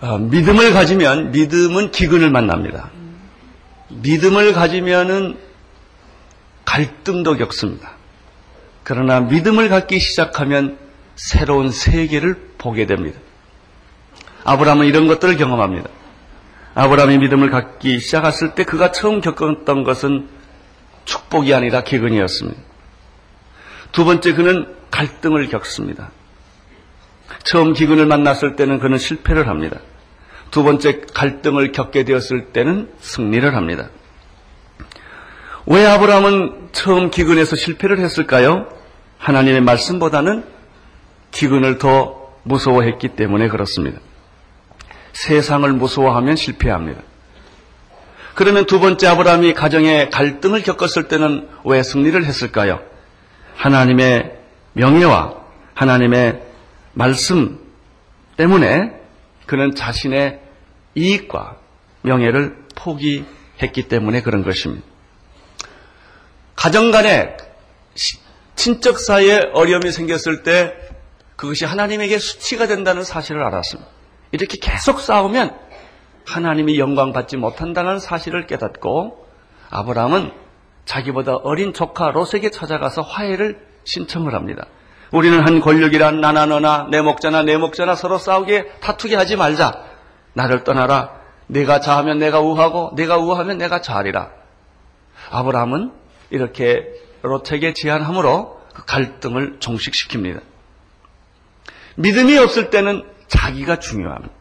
어, 믿음을 가지면 믿음은 기근을 만납니다. 믿음을 가지면은 갈등도 겪습니다. 그러나 믿음을 갖기 시작하면 새로운 세계를 보게 됩니다. 아브라함은 이런 것들을 경험합니다. 아브라함이 믿음을 갖기 시작했을 때 그가 처음 겪었던 것은 축복이 아니라 기근이었습니다. 두 번째 그는 갈등을 겪습니다. 처음 기근을 만났을 때는 그는 실패를 합니다. 두 번째 갈등을 겪게 되었을 때는 승리를 합니다. 왜 아브라함은 처음 기근에서 실패를 했을까요? 하나님의 말씀보다는 기근을 더 무서워했기 때문에 그렇습니다. 세상을 무서워하면 실패합니다. 그러면 두 번째 아브라함이 가정에 갈등을 겪었을 때는 왜 승리를 했을까요? 하나님의 명예와 하나님의 말씀 때문에 그는 자신의 이익과 명예를 포기했기 때문에 그런 것입니다. 가정 간에 친척 사이에 어려움이 생겼을 때 그것이 하나님에게 수치가 된다는 사실을 알았습니다. 이렇게 계속 싸우면 하나님이 영광 받지 못한다는 사실을 깨닫고 아브라함은 자기보다 어린 조카 롯에게 찾아가서 화해를 신청을 합니다. 우리는 한 권력이란 나나 너나 내 목자나 내 목자나 서로 싸우게 다투게 하지 말자. 나를 떠나라. 내가 좌하면 내가 우하고 내가 우하면 내가 좌하리라. 아브라함은 이렇게 롯에게 제안함으로 그 갈등을 종식시킵니다. 믿음이 없을 때는 자기가 중요합니다.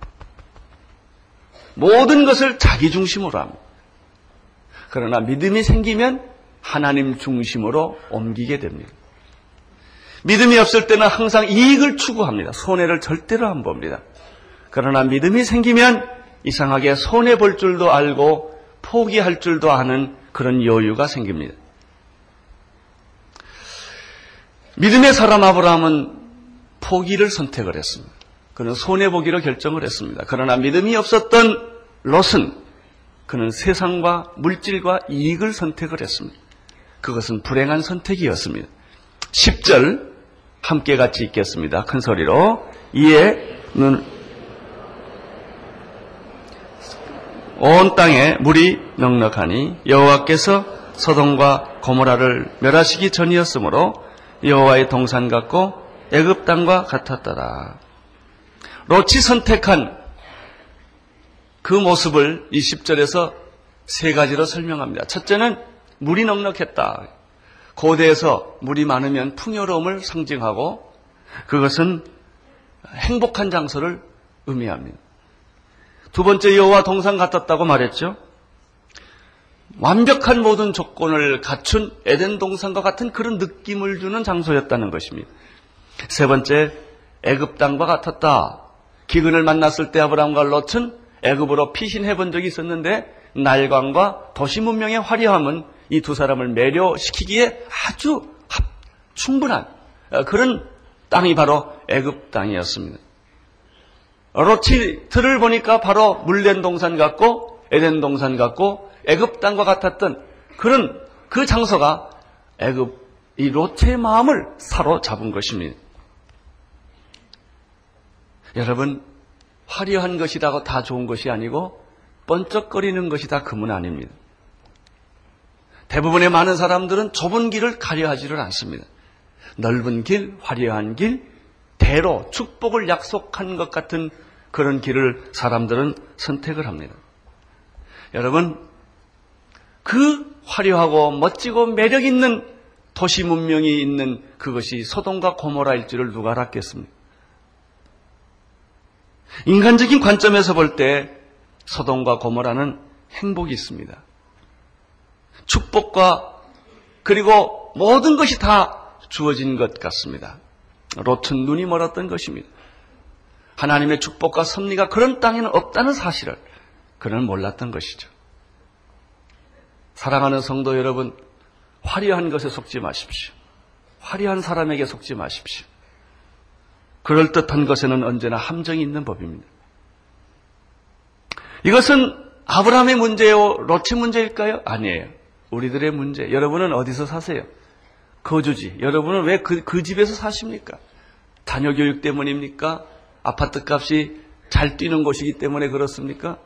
모든 것을 자기 중심으로 합니다. 그러나 믿음이 생기면 하나님 중심으로 옮기게 됩니다. 믿음이 없을 때는 항상 이익을 추구합니다. 손해를 절대로 안 봅니다. 그러나 믿음이 생기면 이상하게 손해 볼 줄도 알고 포기할 줄도 아는 그런 여유가 생깁니다. 믿음의 사람 아브라함은 포기를 선택을 했습니다. 그는 손해보기로 결정을 했습니다. 그러나 믿음이 없었던 롯은 그는 세상과 물질과 이익을 선택을 했습니다. 그것은 불행한 선택이었습니다. 10절 함께 같이 읽겠습니다. 큰 소리로 이에 는온 땅에 물이 넉넉하니 여호와께서 소돔과 고모라를 멸하시기 전이었으므로 여호와의 동산 같고 애굽 땅과 같았더라. 롯이 선택한 그 모습을 이 10절에서 세 가지로 설명합니다. 첫째는 물이 넉넉했다. 고대에서 물이 많으면 풍요로움을 상징하고 그것은 행복한 장소를 의미합니다. 두 번째 여호와 동산 같았다고 말했죠. 완벽한 모든 조건을 갖춘 에덴 동산과 같은 그런 느낌을 주는 장소였다는 것입니다. 세 번째 애굽 땅과 같았다. 기근을 만났을 때 아브라함과 롯은 애굽으로 피신해 본 적이 있었는데 날광과 도시 문명의 화려함은 이 두 사람을 매료시키기에 아주 충분한 어, 그런 땅이 바로 애굽 땅이었습니다. 틀을 보니까 바로 물된 동산 같고 에덴 동산 같고 애굽 땅과 같았던 그런 그 장소가 애굽 이 롯의 마음을 사로잡은 것입니다. 여러분 화려한 것이라고 다 좋은 것이 아니고 번쩍거리는 것이 다 금은 아닙니다. 대부분의 많은 사람들은 좁은 길을 가려하지를 않습니다. 넓은 길, 화려한 길, 대로 축복을 약속한 것 같은 그런 길을 사람들은 선택을 합니다. 여러분, 그 화려하고 멋지고 매력 있는 도시 문명이 있는 그것이 소돔과 고모라일 줄을 누가 알았겠습니까? 인간적인 관점에서 볼때 소돔과 고모라는 행복이 있습니다. 축복과 그리고 모든 것이 다 주어진 것 같습니다. 롯은 눈이 멀었던 것입니다. 하나님의 축복과 섭리가 그런 땅에는 없다는 사실을 그는 몰랐던 것이죠. 사랑하는 성도 여러분, 화려한 것에 속지 마십시오. 화려한 사람에게 속지 마십시오. 그럴듯한 것에는 언제나 함정이 있는 법입니다. 이것은 아브라함의 문제요? 롯의 문제일까요? 아니에요. 우리들의 문제. 여러분은 어디서 사세요? 거주지. 여러분은 왜 그, 그 집에서 사십니까? 자녀 교육 때문입니까? 아파트 값이 잘 뛰는 곳이기 때문에 그렇습니까?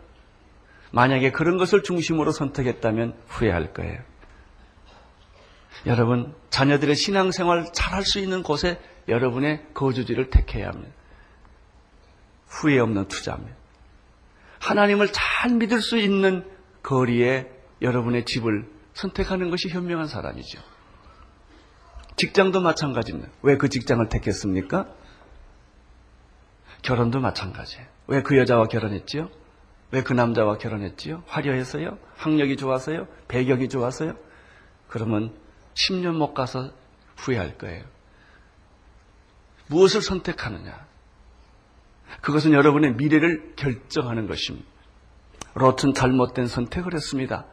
만약에 그런 것을 중심으로 선택했다면 후회할 거예요. 여러분, 자녀들의 신앙생활 잘 할 수 있는 곳에 여러분의 거주지를 택해야 합니다. 후회 없는 투자입니다. 하나님을 잘 믿을 수 있는 거리에 여러분의 집을 선택하는 것이 현명한 사람이죠. 직장도 마찬가지입니다. 왜 그 직장을 택했습니까? 결혼도 마찬가지예요. 왜 그 여자와 결혼했지요? 왜 그 남자와 결혼했지요? 화려해서요? 학력이 좋아서요? 배경이 좋아서요? 그러면 10년 못 가서 후회할 거예요. 무엇을 선택하느냐? 그것은 여러분의 미래를 결정하는 것입니다. 롯은 잘못된 선택을 했습니다.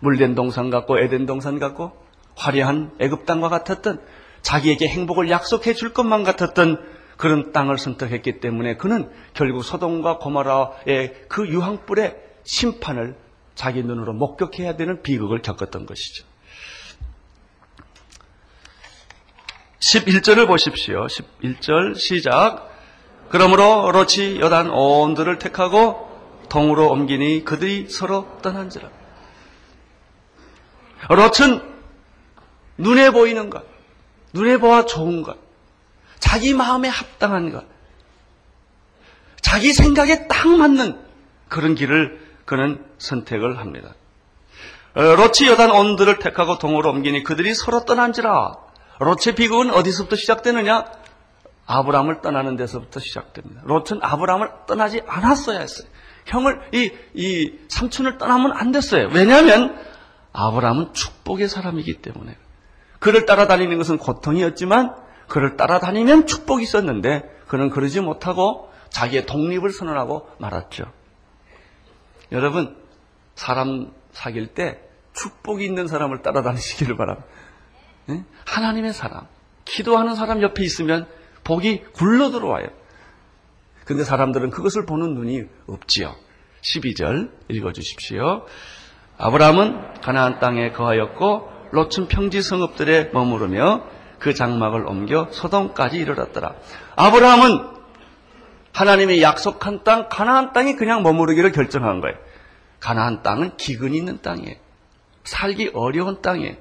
물된 동산 같고 에덴 동산 같고 화려한 애굽 땅과 같았던 자기에게 행복을 약속해 줄 것만 같았던 그런 땅을 선택했기 때문에 그는 결국 소돔과 고모라의 그 유황불의 심판을 자기 눈으로 목격해야 되는 비극을 겪었던 것이죠. 11절을 보십시오. 11절 시작. 그러므로 롯이 여단 온들을 택하고 동으로 옮기니 그들이 서로 떠난지라. 롯은 눈에 보이는 것, 눈에 보아 좋은 것, 자기 마음에 합당한 것, 자기 생각에 딱 맞는 그런 길을 그는 선택을 합니다. 어, 롯이 여단 온들을 택하고 동으로 옮기니 그들이 서로 떠난지라. 롯의 비극은 어디서부터 시작되느냐? 아브라함을 떠나는 데서부터 시작됩니다. 롯은 아브라함을 떠나지 않았어야 했어요. 형을 이, 이 삼촌을 떠나면 안 됐어요. 왜냐하면 아브라함은 축복의 사람이기 때문에 그를 따라다니는 것은 고통이었지만 그를 따라다니면 축복이 있었는데 그는 그러지 못하고 자기의 독립을 선언하고 말았죠. 여러분 사람 사귈 때 축복이 있는 사람을 따라다니시기를 바랍니다. 하나님의 사람, 기도하는 사람 옆에 있으면 복이 굴러 들어와요. 근데 사람들은 그것을 보는 눈이 없지요. 12절 읽어 주십시오. 아브라함은 가나안 땅에 거하였고 롯은 평지 성읍들에 머무르며 그 장막을 옮겨 소돔까지 이르렀더라. 아브라함은 하나님의 약속한 땅 가나안 땅에 그냥 머무르기를 결정한 거예요. 가나안 땅은 기근이 있는 땅이에요. 살기 어려운 땅이에요.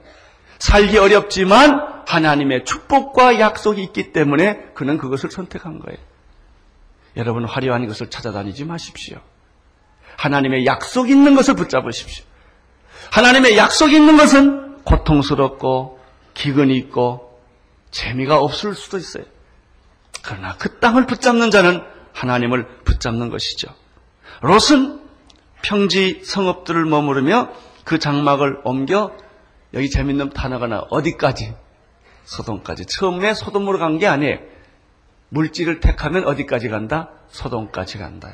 살기 어렵지만 하나님의 축복과 약속이 있기 때문에 그는 그것을 선택한 거예요. 여러분 화려한 것을 찾아다니지 마십시오. 하나님의 약속 있는 것을 붙잡으십시오. 하나님의 약속 있는 것은 고통스럽고 기근이 있고 재미가 없을 수도 있어요. 그러나 그 땅을 붙잡는 자는 하나님을 붙잡는 것이죠. 롯은 평지 성읍들을 머무르며 그 장막을 옮겨 여기 재밌는 단어가 나 어디까지? 소돔까지. 처음에 소돔으로 간 게 아니에요. 물질을 택하면 어디까지 간다? 소돔까지 간다.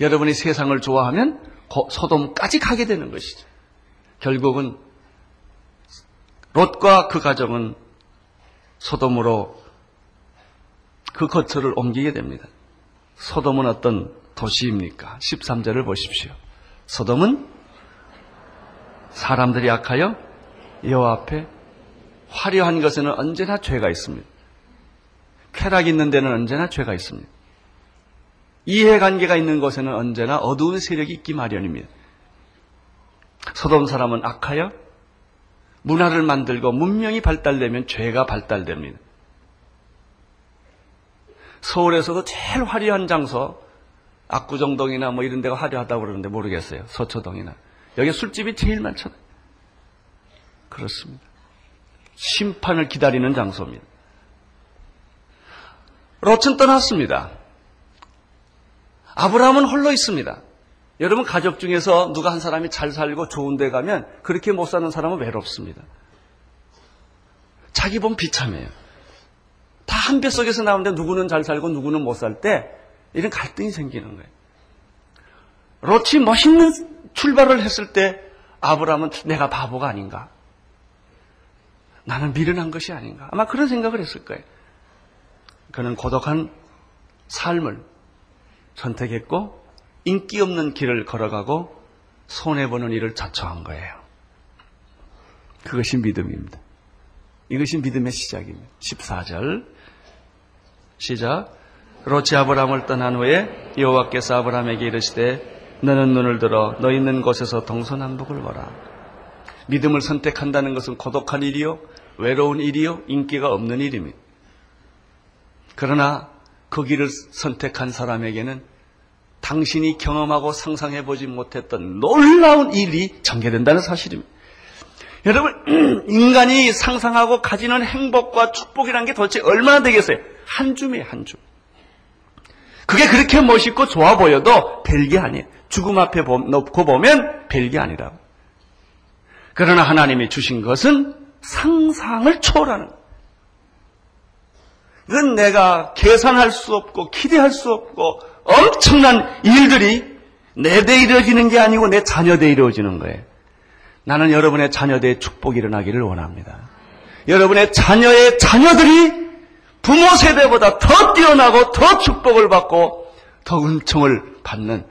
여러분이 세상을 좋아하면 소돔까지 가게 되는 것이죠. 결국은 롯과 그 가정은 소돔으로 그 거처를 옮기게 됩니다. 소돔은 어떤 도시입니까? 13절을 보십시오. 소돔은 사람들이 악하여 여호와 앞에 화려한 것에는 언제나 죄가 있습니다. 쾌락 있는 데는 언제나 죄가 있습니다. 이해관계가 있는 곳에는 언제나 어두운 세력이 있기 마련입니다. 소돔 사람은 악하여 문화를 만들고 문명이 발달되면 죄가 발달됩니다. 서울에서도 제일 화려한 장소, 압구정동이나 뭐 이런 데가 화려하다고 그러는데 모르겠어요. 서초동이나. 여기 술집이 제일 많잖아요. 그렇습니다. 심판을 기다리는 장소입니다. 롯은 떠났습니다. 아브라함은 홀로 있습니다. 여러분 가족 중에서 누가 한 사람이 잘 살고 좋은 데 가면 그렇게 못 사는 사람은 외롭습니다. 자기 몸 비참해요. 다한 뱃속에서 나오는데 누구는 잘 살고 누구는 못 살 때 이런 갈등이 생기는 거예요. 롯이 멋있는 출발을 했을 때 아브라함은 내가 바보가 아닌가? 나는 미련한 것이 아닌가? 아마 그런 생각을 했을 거예요. 그는 고독한 삶을 선택했고 인기 없는 길을 걸어가고 손해보는 일을 자초한 거예요. 그것이 믿음입니다. 이것이 믿음의 시작입니다. 14절 시작 롯이 아브라함을 떠난 후에 여호와께서 아브라함에게 이르시되 너는 눈을 들어 너 있는 곳에서 동서남북을 보라. 믿음을 선택한다는 것은 고독한 일이요, 외로운 일이요, 인기가 없는 일입니다. 그러나 그 길을 선택한 사람에게는 당신이 경험하고 상상해 보지 못했던 놀라운 일이 전개된다는 사실입니다. 여러분, 인간이 상상하고 가지는 행복과 축복이라는 게 도대체 얼마나 되겠어요? 한 줌이에요, 한 줌. 그게 그렇게 멋있고 좋아 보여도 별게 아니에요. 죽음 앞에 놓고 보면 별게 아니라고. 그러나 하나님이 주신 것은 상상을 초월하는 이건 내가 계산할 수 없고 기대할 수 없고 엄청난 일들이 내 대 이루어지는 게 아니고 내 자녀 대 이루어지는 거예요. 나는 여러분의 자녀 대에 축복이 일어나기를 원합니다. 여러분의 자녀의 자녀들이 부모 세대보다 더 뛰어나고 더 축복을 받고 더 은총을 받는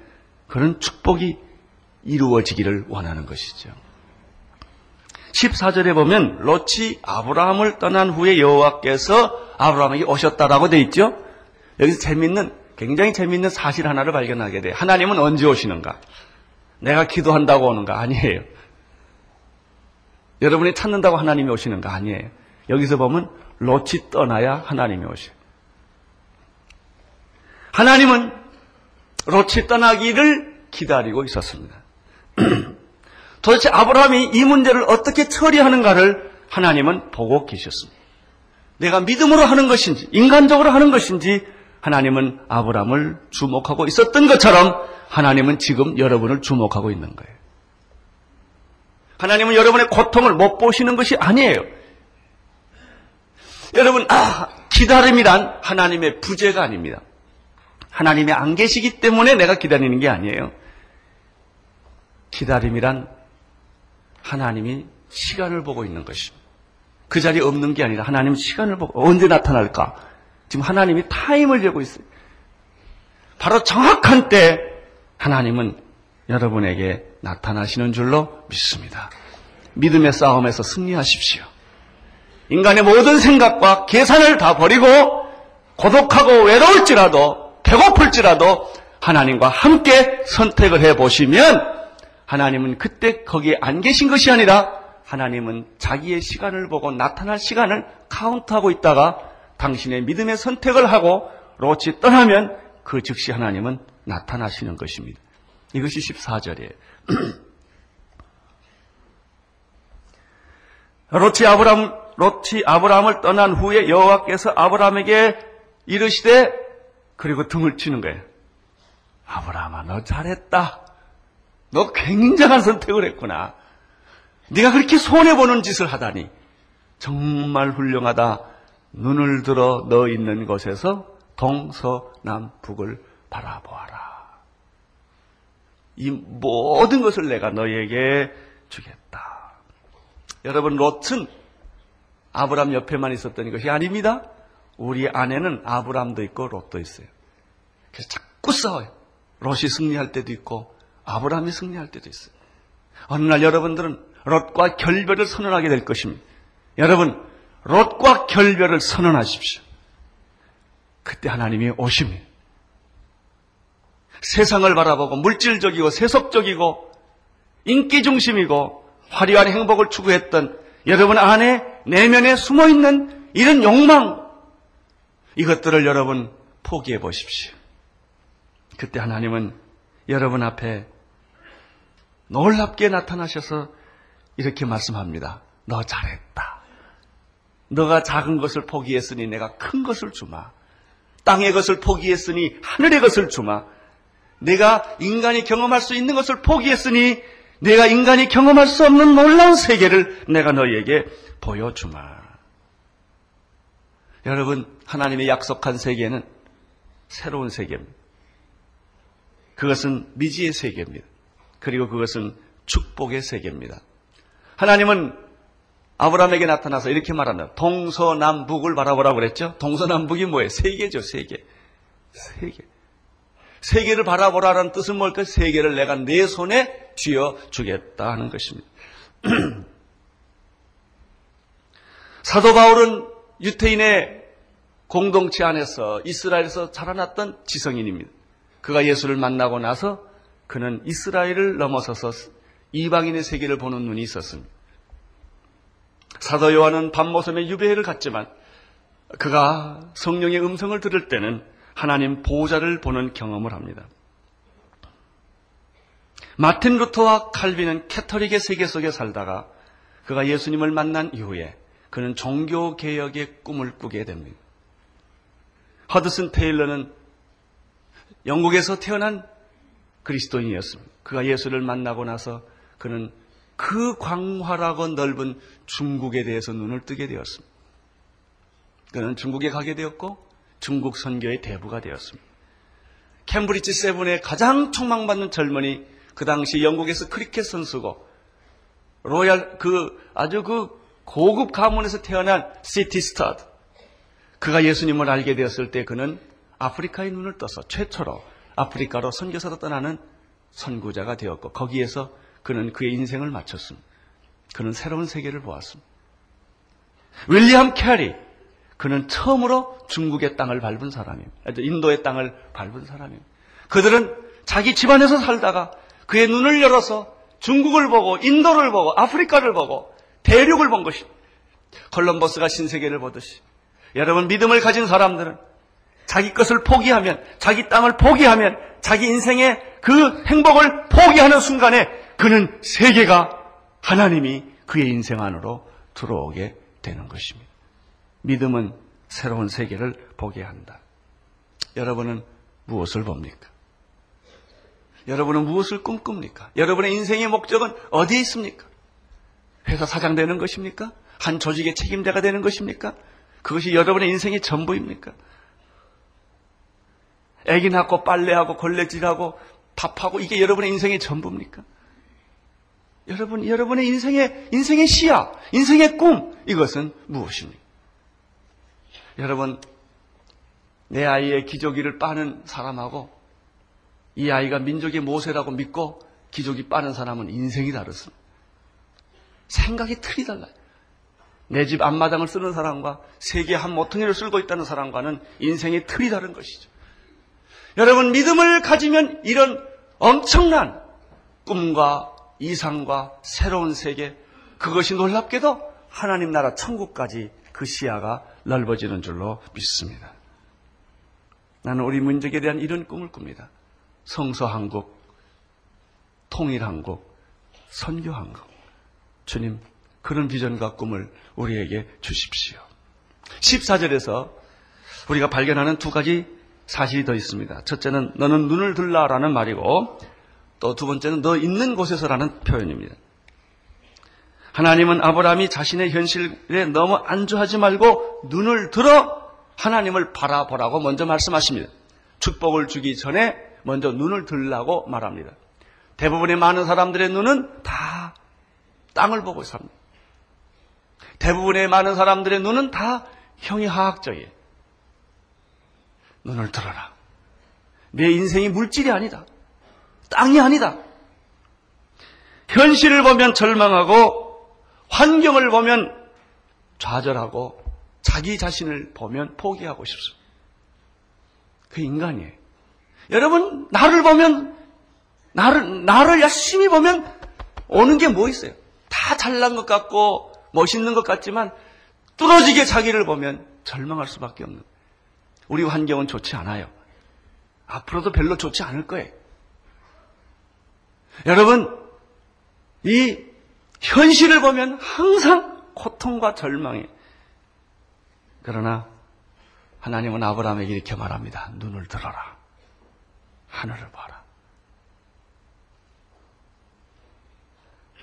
그런 축복이 이루어지기를 원하는 것이죠. 14절에 보면 롯이 아브라함을 떠난 후에 여호와께서 아브라함에게 오셨다라고 돼 있죠. 여기서 재밌는 굉장히 재밌는 사실 하나를 발견하게 돼요. 하나님은 언제 오시는가? 내가 기도한다고 오는가? 아니에요. 여러분이 찾는다고 하나님이 오시는가? 아니에요. 여기서 보면 롯이 떠나야 하나님이 오셔요. 하나님은 롯이 떠나기를 기다리고 있었습니다. 도대체 아브라함이 이 문제를 어떻게 처리하는가를 하나님은 보고 계셨습니다. 내가 믿음으로 하는 것인지 인간적으로 하는 것인지 하나님은 아브라함을 주목하고 있었던 것처럼 하나님은 지금 여러분을 주목하고 있는 거예요. 하나님은 여러분의 고통을 못 보시는 것이 아니에요. 여러분, 아, 기다림이란 하나님의 부재가 아닙니다. 하나님이 안 계시기 때문에 내가 기다리는 게 아니에요. 기다림이란 하나님이 시간을 보고 있는 것입니다. 그 자리에 없는 게 아니라 하나님은 시간을 보고 언제 나타날까? 지금 하나님이 타임을 재고 있어요. 바로 정확한 때 하나님은 여러분에게 나타나시는 줄로 믿습니다. 믿음의 싸움에서 승리하십시오. 인간의 모든 생각과 계산을 다 버리고 고독하고 외로울지라도 배고플지라도 하나님과 함께 선택을 해 보시면 하나님은 그때 거기에 안 계신 것이 아니라 하나님은 자기의 시간을 보고 나타날 시간을 카운트하고 있다가 당신의 믿음의 선택을 하고 롯이 떠나면 그 즉시 하나님은 나타나시는 것입니다. 이것이 14절이에요. 롯이 아브람 롯이 아브라함을 떠난 후에 여호와께서 아브라함에게 이르시되 그리고 등을 치는 거예요. 아브라함아 너 잘했다. 너 굉장한 선택을 했구나. 네가 그렇게 손해보는 짓을 하다니 정말 훌륭하다. 눈을 들어 너 있는 곳에서 동서남북을 바라보아라. 이 모든 것을 내가 너에게 주겠다. 여러분 롯은 아브람 옆에만 있었던 것이 아닙니다. 우리 안에는 아브람도 있고 롯도 있어요. 그래서 자꾸 싸워요. 롯이 승리할 때도 있고 아브람이 승리할 때도 있어요. 어느 날 여러분들은 롯과 결별을 선언하게 될 것입니다. 여러분, 롯과 결별을 선언하십시오. 그때 하나님이 오십니다. 세상을 바라보고 물질적이고 세속적이고 인기 중심이고 화려한 행복을 추구했던 여러분 안에 내면에 숨어 있는 이런 욕망 이것들을 여러분 포기해 보십시오. 그때 하나님은 여러분 앞에 놀랍게 나타나셔서 이렇게 말씀합니다. 너 잘했다. 너가 작은 것을 포기했으니 내가 큰 것을 주마. 땅의 것을 포기했으니 하늘의 것을 주마. 내가 인간이 경험할 수 있는 것을 포기했으니 내가 인간이 경험할 수 없는 놀라운 세계를 내가 너희에게 보여주마. 여러분, 하나님의 약속한 세계는 새로운 세계입니다. 그것은 미지의 세계입니다. 그리고 그것은 축복의 세계입니다. 하나님은 아브라함에게 나타나서 이렇게 말한다. 동서남북을 바라보라고 그랬죠? 동서남북이 뭐예요? 세계죠, 세계. 세계. 세계를 바라보라는 뜻은 뭘까? 세계를 내가 내 손에 쥐어 주겠다 하는 것입니다. 사도 바울은 유태인의 공동체 안에서 이스라엘에서 자라났던 지성인입니다. 그가 예수를 만나고 나서 그는 이스라엘을 넘어서서 이방인의 세계를 보는 눈이 있었습니다. 사도 요한은 밤모섬에 유배를 갔지만 그가 성령의 음성을 들을 때는 하나님 보호자를 보는 경험을 합니다. 마틴 루터와 칼빈은 캐터릭의 세계 속에 살다가 그가 예수님을 만난 이후에 그는 종교 개혁의 꿈을 꾸게 됩니다. 허드슨 테일러는 영국에서 태어난 그리스도인이었습니다. 그가 예수를 만나고 나서 그는 그 광활하고 넓은 중국에 대해서 눈을 뜨게 되었습니다. 그는 중국에 가게 되었고 중국 선교의 대부가 되었습니다. 캠브리지 세븐의 가장 촉망받는 젊은이 그 당시 영국에서 크리켓 선수고 로얄 그 아주 그 고급 가문에서 태어난 씨티 스터드 그가 예수님을 알게 되었을 때 그는 아프리카에 눈을 떠서 최초로 아프리카로 선교사로 떠나는 선구자가 되었고 거기에서 그는 그의 인생을 마쳤습니다. 그는 새로운 세계를 보았습니다. 윌리엄 캐리 그는 처음으로 중국의 땅을 밟은 사람입니다. 인도의 땅을 밟은 사람입니다. 그들은 자기 집안에서 살다가 그의 눈을 열어서 중국을 보고 인도를 보고 아프리카를 보고 대륙을 본 것입니다. 콜럼버스가 신세계를 보듯이 여러분 믿음을 가진 사람들은 자기 것을 포기하면 자기 땅을 포기하면 자기 인생의 그 행복을 포기하는 순간에 그는 세계가 하나님이 그의 인생 안으로 들어오게 되는 것입니다. 믿음은 새로운 세계를 보게 한다. 여러분은 무엇을 봅니까? 여러분은 무엇을 꿈꿉니까? 여러분의 인생의 목적은 어디에 있습니까? 회사 사장 되는 것입니까? 한 조직의 책임자가 되는 것입니까? 그것이 여러분의 인생의 전부입니까? 애기 낳고 빨래하고 걸레질하고 밥하고 이게 여러분의 인생의 전부입니까? 여러분, 여러분의 인생의, 인생의 시야, 인생의 꿈, 이것은 무엇입니까? 여러분, 내 아이의 기저귀를 빠는 사람하고 이 아이가 민족의 모세라고 믿고 기저귀 빠는 사람은 인생이 다르습니다. 생각이 틀이 달라요. 내 집 앞마당을 쓰는 사람과 세계 한 모퉁이를 쓸고 있다는 사람과는 인생의 틀이 다른 것이죠. 여러분, 믿음을 가지면 이런 엄청난 꿈과 이상과 새로운 세계, 그것이 놀랍게도 하나님 나라 천국까지 그 시야가 넓어지는 줄로 믿습니다. 나는 우리 민족에 대한 이런 꿈을 꿉니다. 성서 한국, 통일 한국, 선교 한국. 주님, 그런 비전과 꿈을 우리에게 주십시오. 14절에서 우리가 발견하는 두 가지 사실이 더 있습니다. 첫째는 너는 눈을 들라라는 말이고 또 두 번째는 너 있는 곳에서라는 표현입니다. 하나님은 아브라함이 자신의 현실에 너무 안주하지 말고 눈을 들어 하나님을 바라보라고 먼저 말씀하십니다. 축복을 주기 전에 먼저 눈을 들라고 말합니다. 대부분의 많은 사람들의 눈은 다 땅을 보고 삽니다. 대부분의 많은 사람들의 눈은 다 형이하학적이에요. 눈을 들어라. 내 인생이 물질이 아니다. 땅이 아니다. 현실을 보면 절망하고 환경을 보면 좌절하고 자기 자신을 보면 포기하고 싶습니다. 그 인간이에요. 여러분, 나를 보면, 나를, 나를 열심히 보면 오는 게 뭐 있어요? 다 잘난 것 같고 멋있는 것 같지만 뚫어지게 자기를 보면 절망할 수밖에 없는. 우리 환경은 좋지 않아요. 앞으로도 별로 좋지 않을 거예요. 여러분, 이 현실을 보면 항상 고통과 절망이. 그러나 하나님은 아브라함에게 이렇게 말합니다. 눈을 들어라. 하늘을 봐라.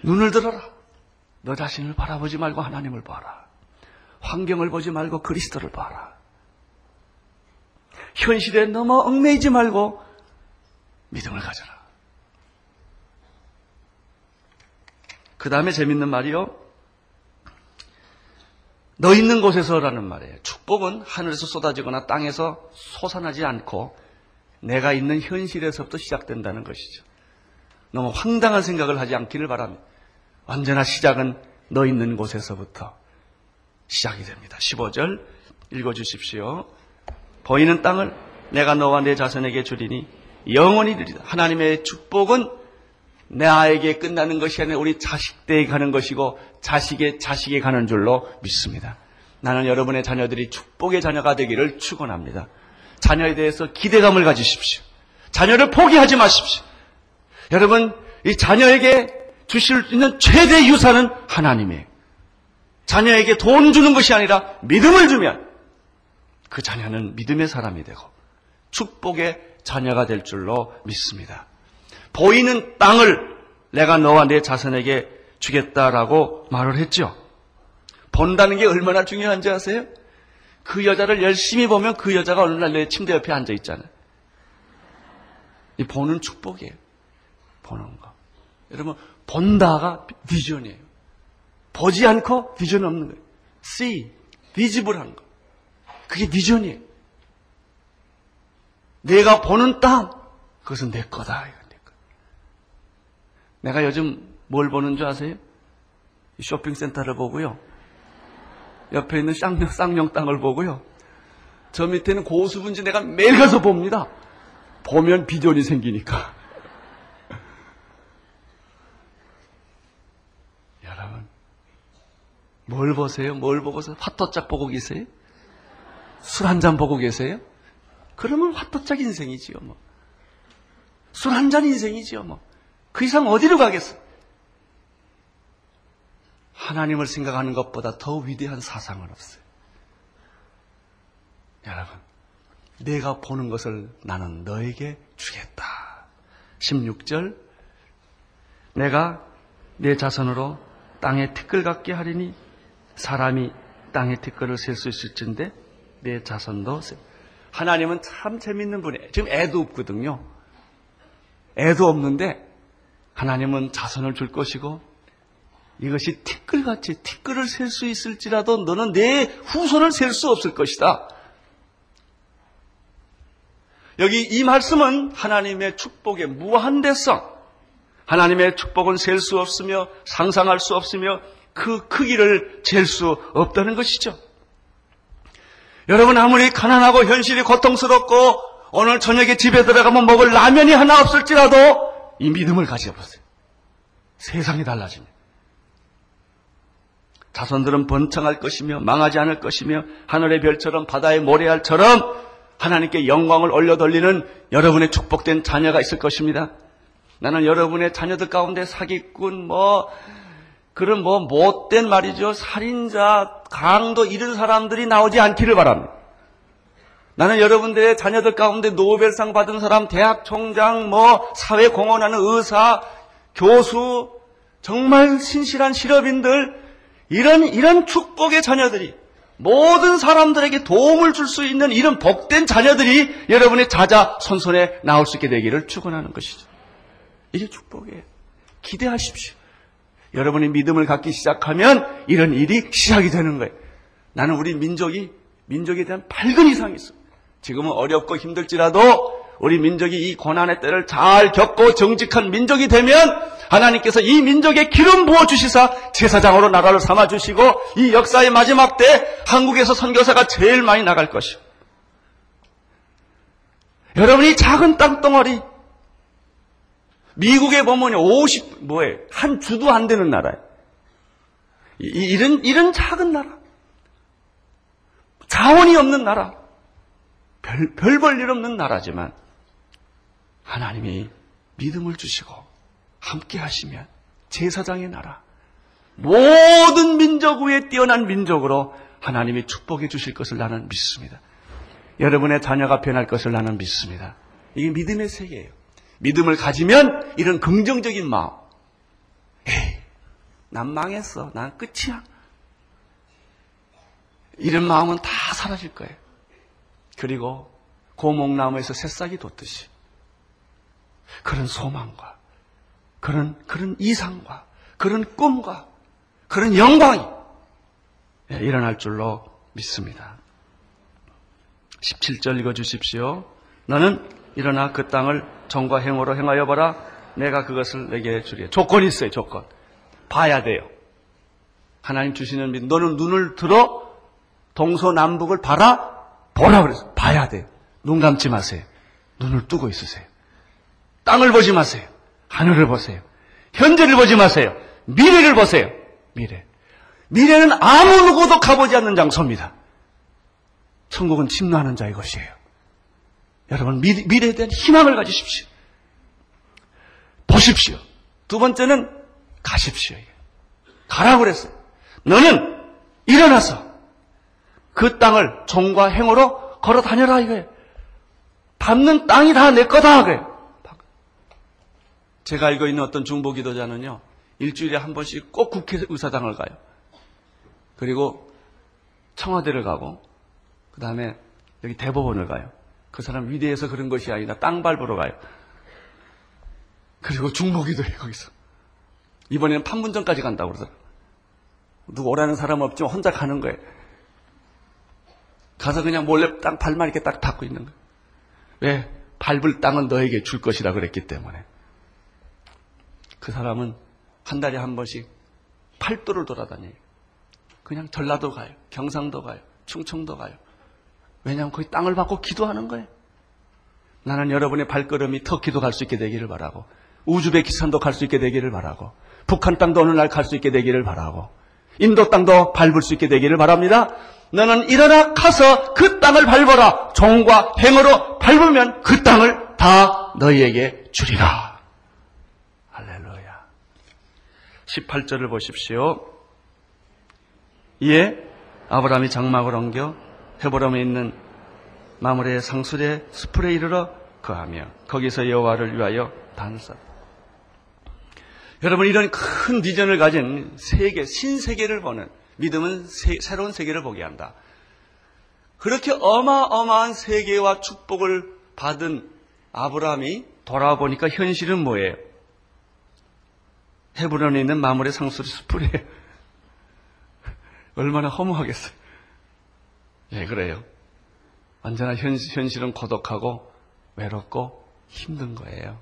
눈을 들어라. 너 자신을 바라보지 말고 하나님을 봐라. 환경을 보지 말고 그리스도를 봐라. 현실에 너무 얽매이지 말고 믿음을 가져라. 그 다음에 재밌는 말이요. 너 있는 곳에서라는 말이에요. 축복은 하늘에서 쏟아지거나 땅에서 솟아나지 않고 내가 있는 현실에서부터 시작된다는 것이죠. 너무 황당한 생각을 하지 않기를 바랍니다. 언제나 시작은 너 있는 곳에서부터 시작이 됩니다. 15절 읽어주십시오. 보이는 땅을 내가 너와 내 자손에게 주리니 영원히 드리다. 하나님의 축복은 나에게 끝나는 것이 아니라 우리 자식들에게 가는 것이고 자식의 자식에 가는 줄로 믿습니다. 나는 여러분의 자녀들이 축복의 자녀가 되기를 축원합니다. 자녀에 대해서 기대감을 가지십시오. 자녀를 포기하지 마십시오. 여러분, 이 자녀에게 주실 수 있는 최대 유산은 하나님이에요. 자녀에게 돈 주는 것이 아니라 믿음을 주면 그 자녀는 믿음의 사람이 되고 축복의 자녀가 될 줄로 믿습니다. 보이는 땅을 내가 너와 내 자손에게 주겠다라고 말을 했죠. 본다는 게 얼마나 중요한지 아세요? 그 여자를 열심히 보면 그 여자가 어느 날 내 침대 옆에 앉아 있잖아요. 이 보는 축복이에요. 보는 거. 여러분, 본다가 비전이에요. 보지 않고 비전 없는 거예요. see, visible 거. 그게 비전이에요. 내가 보는 땅, 그것은 내 거다. 내가 요즘 뭘 보는 줄 아세요? 쇼핑센터를 보고요. 옆에 있는 쌍용, 쌍용 땅을 보고요. 저 밑에는 고수분지 내가 매일 가서 봅니다. 보면 비전이 생기니까. 여러분, 뭘 보세요? 뭘 보고서 화토짝 보고 계세요? 술 한 잔 보고 계세요? 그러면 화토짝 인생이지요, 뭐. 술 한 잔 인생이지요, 뭐. 그 이상 어디로 가겠어? 하나님을 생각하는 것보다 더 위대한 사상은 없어요. 여러분, 내가 보는 것을 나는 너에게 주겠다. 16절, 내가 내 자손으로 땅에 티끌 같게 하리니 사람이 땅에 티끌을 셀 수 있을진데 내 자손도 세. 하나님은 참 재밌는 분이에요. 지금 애도 없거든요. 애도 없는데 하나님은 자손을 줄 것이고 이것이 티끌같이 티끌을 셀 수 있을지라도 너는 내 후손을 셀 수 없을 것이다. 여기 이 말씀은 하나님의 축복의 무한대성, 하나님의 축복은 셀 수 없으며 상상할 수 없으며 그 크기를 잴 수 없다는 것이죠. 여러분 아무리 가난하고 현실이 고통스럽고 오늘 저녁에 집에 들어가면 먹을 라면이 하나 없을지라도 이 믿음을 가져보세요. 세상이 달라집니다. 자손들은 번창할 것이며 망하지 않을 것이며 하늘의 별처럼 바다의 모래알처럼 하나님께 영광을 올려 돌리는 여러분의 축복된 자녀가 있을 것입니다. 나는 여러분의 자녀들 가운데 사기꾼 뭐 그런 뭐 못된 말이죠. 살인자, 강도 이런 사람들이 나오지 않기를 바랍니다. 나는 여러분들의 자녀들 가운데 노벨상 받은 사람, 대학 총장, 뭐 사회 공헌하는 의사, 교수, 정말 신실한 실업인들 이런 이런 축복의 자녀들이 모든 사람들에게 도움을 줄 수 있는 이런 복된 자녀들이 여러분의 자자 손손에 나올 수 있게 되기를 축원하는 것이죠. 이게 축복이에요. 기대하십시오. 여러분이 믿음을 갖기 시작하면 이런 일이 시작이 되는 거예요. 나는 우리 민족이 민족에 대한 밝은 이상이 있어. 지금은 어렵고 힘들지라도 우리 민족이 이 고난의 때를 잘 겪고 정직한 민족이 되면 하나님께서 이 민족에 기름 부어 주시사 제사장으로 나라를 삼아 주시고 이 역사의 마지막 때 한국에서 선교사가 제일 많이 나갈 것이요. 여러분이 작은 땅덩어리 미국에 보면 50 뭐에 한 주도 안 되는 나라예요. 이런 이런 작은 나라. 자원이 없는 나라. 별, 별 볼 일 없는 나라지만 하나님이 믿음을 주시고 함께 하시면 제사장의 나라 모든 민족 위에 뛰어난 민족으로 하나님이 축복해 주실 것을 나는 믿습니다. 여러분의 자녀가 변할 것을 나는 믿습니다. 이게 믿음의 세계예요. 믿음을 가지면 이런 긍정적인 마음. 에이, 난 망했어. 난 끝이야. 이런 마음은 다 사라질 거예요. 그리고 고목나무에서 새싹이 돋듯이 그런 소망과 그런 그런 이상과 그런 꿈과 그런 영광이 일어날 줄로 믿습니다. 17절 읽어 주십시오. 너는 일어나 그 땅을 정과 행으로 행하여 보라. 내가 그것을 내게 주리라. 조건이 있어요, 조건. 봐야 돼요. 하나님 주시는 믿음. 너는 눈을 들어 동서남북을 봐라. 보라 그래서 봐야 돼요. 눈 감지 마세요. 눈을 뜨고 있으세요. 땅을 보지 마세요. 하늘을 보세요. 현재를 보지 마세요. 미래를 보세요. 미래. 미래는 아무 누구도 가보지 않는 장소입니다. 천국은 침노하는 자의 것이에요. 여러분 미, 미래에 대한 희망을 가지십시오. 보십시오. 두 번째는 가십시오. 가라고 그랬어요. 너는 일어나서 그 땅을 종과 행으로 걸어 다녀라 이거예요. 밟는 땅이 다 내 거다 그래요. 제가 알고 있는 어떤 중보 기도자는요. 일주일에 한 번씩 꼭 국회 의사당을 가요. 그리고 청와대를 가고 그 다음에 여기 대법원을 가요. 그 사람 위대해서 그런 것이 아니라 땅 밟으러 가요. 그리고 중보기도 해요, 거기서. 이번에는 판문점까지 간다고 그러더라고요. 누구 오라는 사람 없지만 혼자 가는 거예요. 가서 그냥 몰래 땅 발만 이렇게 딱 닦고 있는 거예요. 왜? 밟을 땅은 너에게 줄 것이라 그랬기 때문에. 그 사람은 한 달에 한 번씩 팔도를 돌아다녀요. 그냥 전라도 가요. 경상도 가요. 충청도 가요. 왜냐하면 거기 땅을 받고 기도하는 거예요. 나는 여러분의 발걸음이 터키도 갈 수 있게 되기를 바라고 우즈베키스탄도 갈 수 있게 되기를 바라고 북한 땅도 어느 날 갈 수 있게 되기를 바라고 인도 땅도 밟을 수 있게 되기를 바랍니다. 너는 일어나 가서 그 땅을 밟아라. 종과 행으로 밟으면 그 땅을 다 너희에게 주리라. 할렐루야. 18절을 보십시오. 이에 아브라함이 장막을 옮겨 헤브람에 있는 마물의 상술의 수풀에 이르러 거하며 거기서 여호와를 위하여 쌓 여러분 이런 큰 비전을 가진 세계 신세계를 보는 믿음은 세, 새로운 세계를 보게 한다. 그렇게 어마어마한 세계와 축복을 받은 아브라함이 돌아보니까 현실은 뭐예요? 헤브론에 있는 마물의 상수리 수풀에 얼마나 허무하겠어요. 예, 그래요. 언제나 현, 현실은 고독하고 외롭고 힘든 거예요.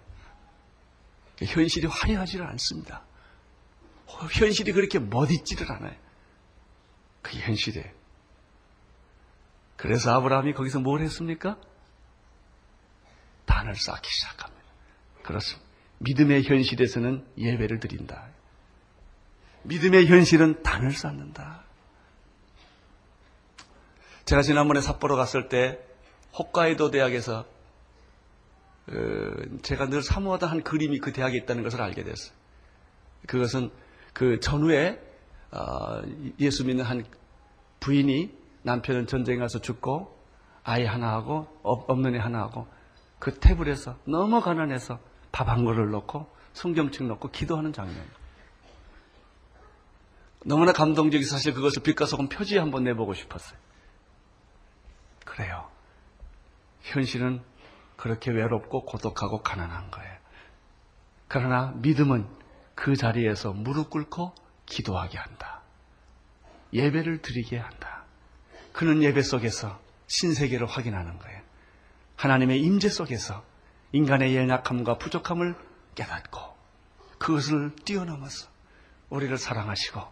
현실이 화려하지를 않습니다. 현실이 그렇게 멋있지를 않아요. 그게 현실이에요. 그래서 아브라함이 거기서 뭘 했습니까? 단을 쌓기 시작합니다. 그렇습니다. 믿음의 현실에서는 예배를 드린다. 믿음의 현실은 단을 쌓는다. 제가 지난번에 삿포로 갔을 때 홋카이도 대학에서 어, 제가 늘 사모하던 한 그림이 그 대학에 있다는 것을 알게 됐어요. 그것은 그 전후에 어, 예수 믿는 한 부인이 남편은 전쟁에 가서 죽고 아이 하나 하고 없는 애 하나 하고 그 테이블에서 너무 가난해서 밥 한 그릇을 넣고 성경책 넣고 기도하는 장면. 너무나 감동적이 사실 그것을 빛과 소금 표지에 한번 내보고 싶었어요. 그래요. 현실은 그렇게 외롭고 고독하고 가난한 거예요. 그러나 믿음은 그 자리에서 무릎 꿇고 기도하게 한다. 예배를 드리게 한다. 그는 예배 속에서 신세계를 확인하는 거예요. 하나님의 임재 속에서 인간의 연약함과 부족함을 깨닫고 그것을 뛰어넘어서 우리를 사랑하시고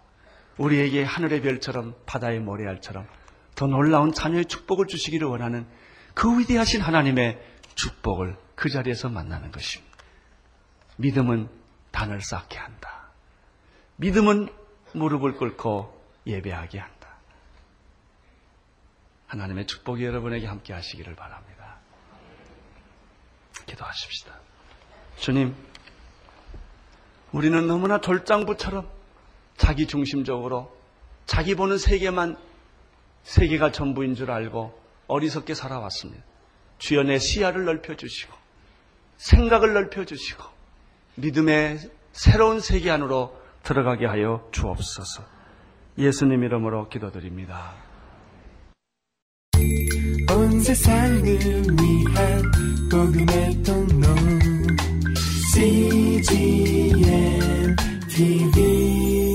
우리에게 하늘의 별처럼 바다의 모래알처럼 더 놀라운 자녀의 축복을 주시기를 원하는 그 위대하신 하나님의 축복을 그 자리에서 만나는 것입니다. 믿음은 단을 쌓게 한다. 믿음은 무릎을 꿇고 예배하게 한다. 하나님의 축복이 여러분에게 함께 하시기를 바랍니다. 기도하십시다. 주님, 우리는 너무나 졸장부처럼 자기 중심적으로 자기 보는 세계만 세계가 전부인 줄 알고 어리석게 살아왔습니다. 내 시야를 넓혀주시고 생각을 넓혀주시고 믿음의 새로운 세계 안으로 들어가게 하여 주옵소서. 예수님 이름으로 기도드립니다. 온 세상을 위한 복음의 통로 CGM TV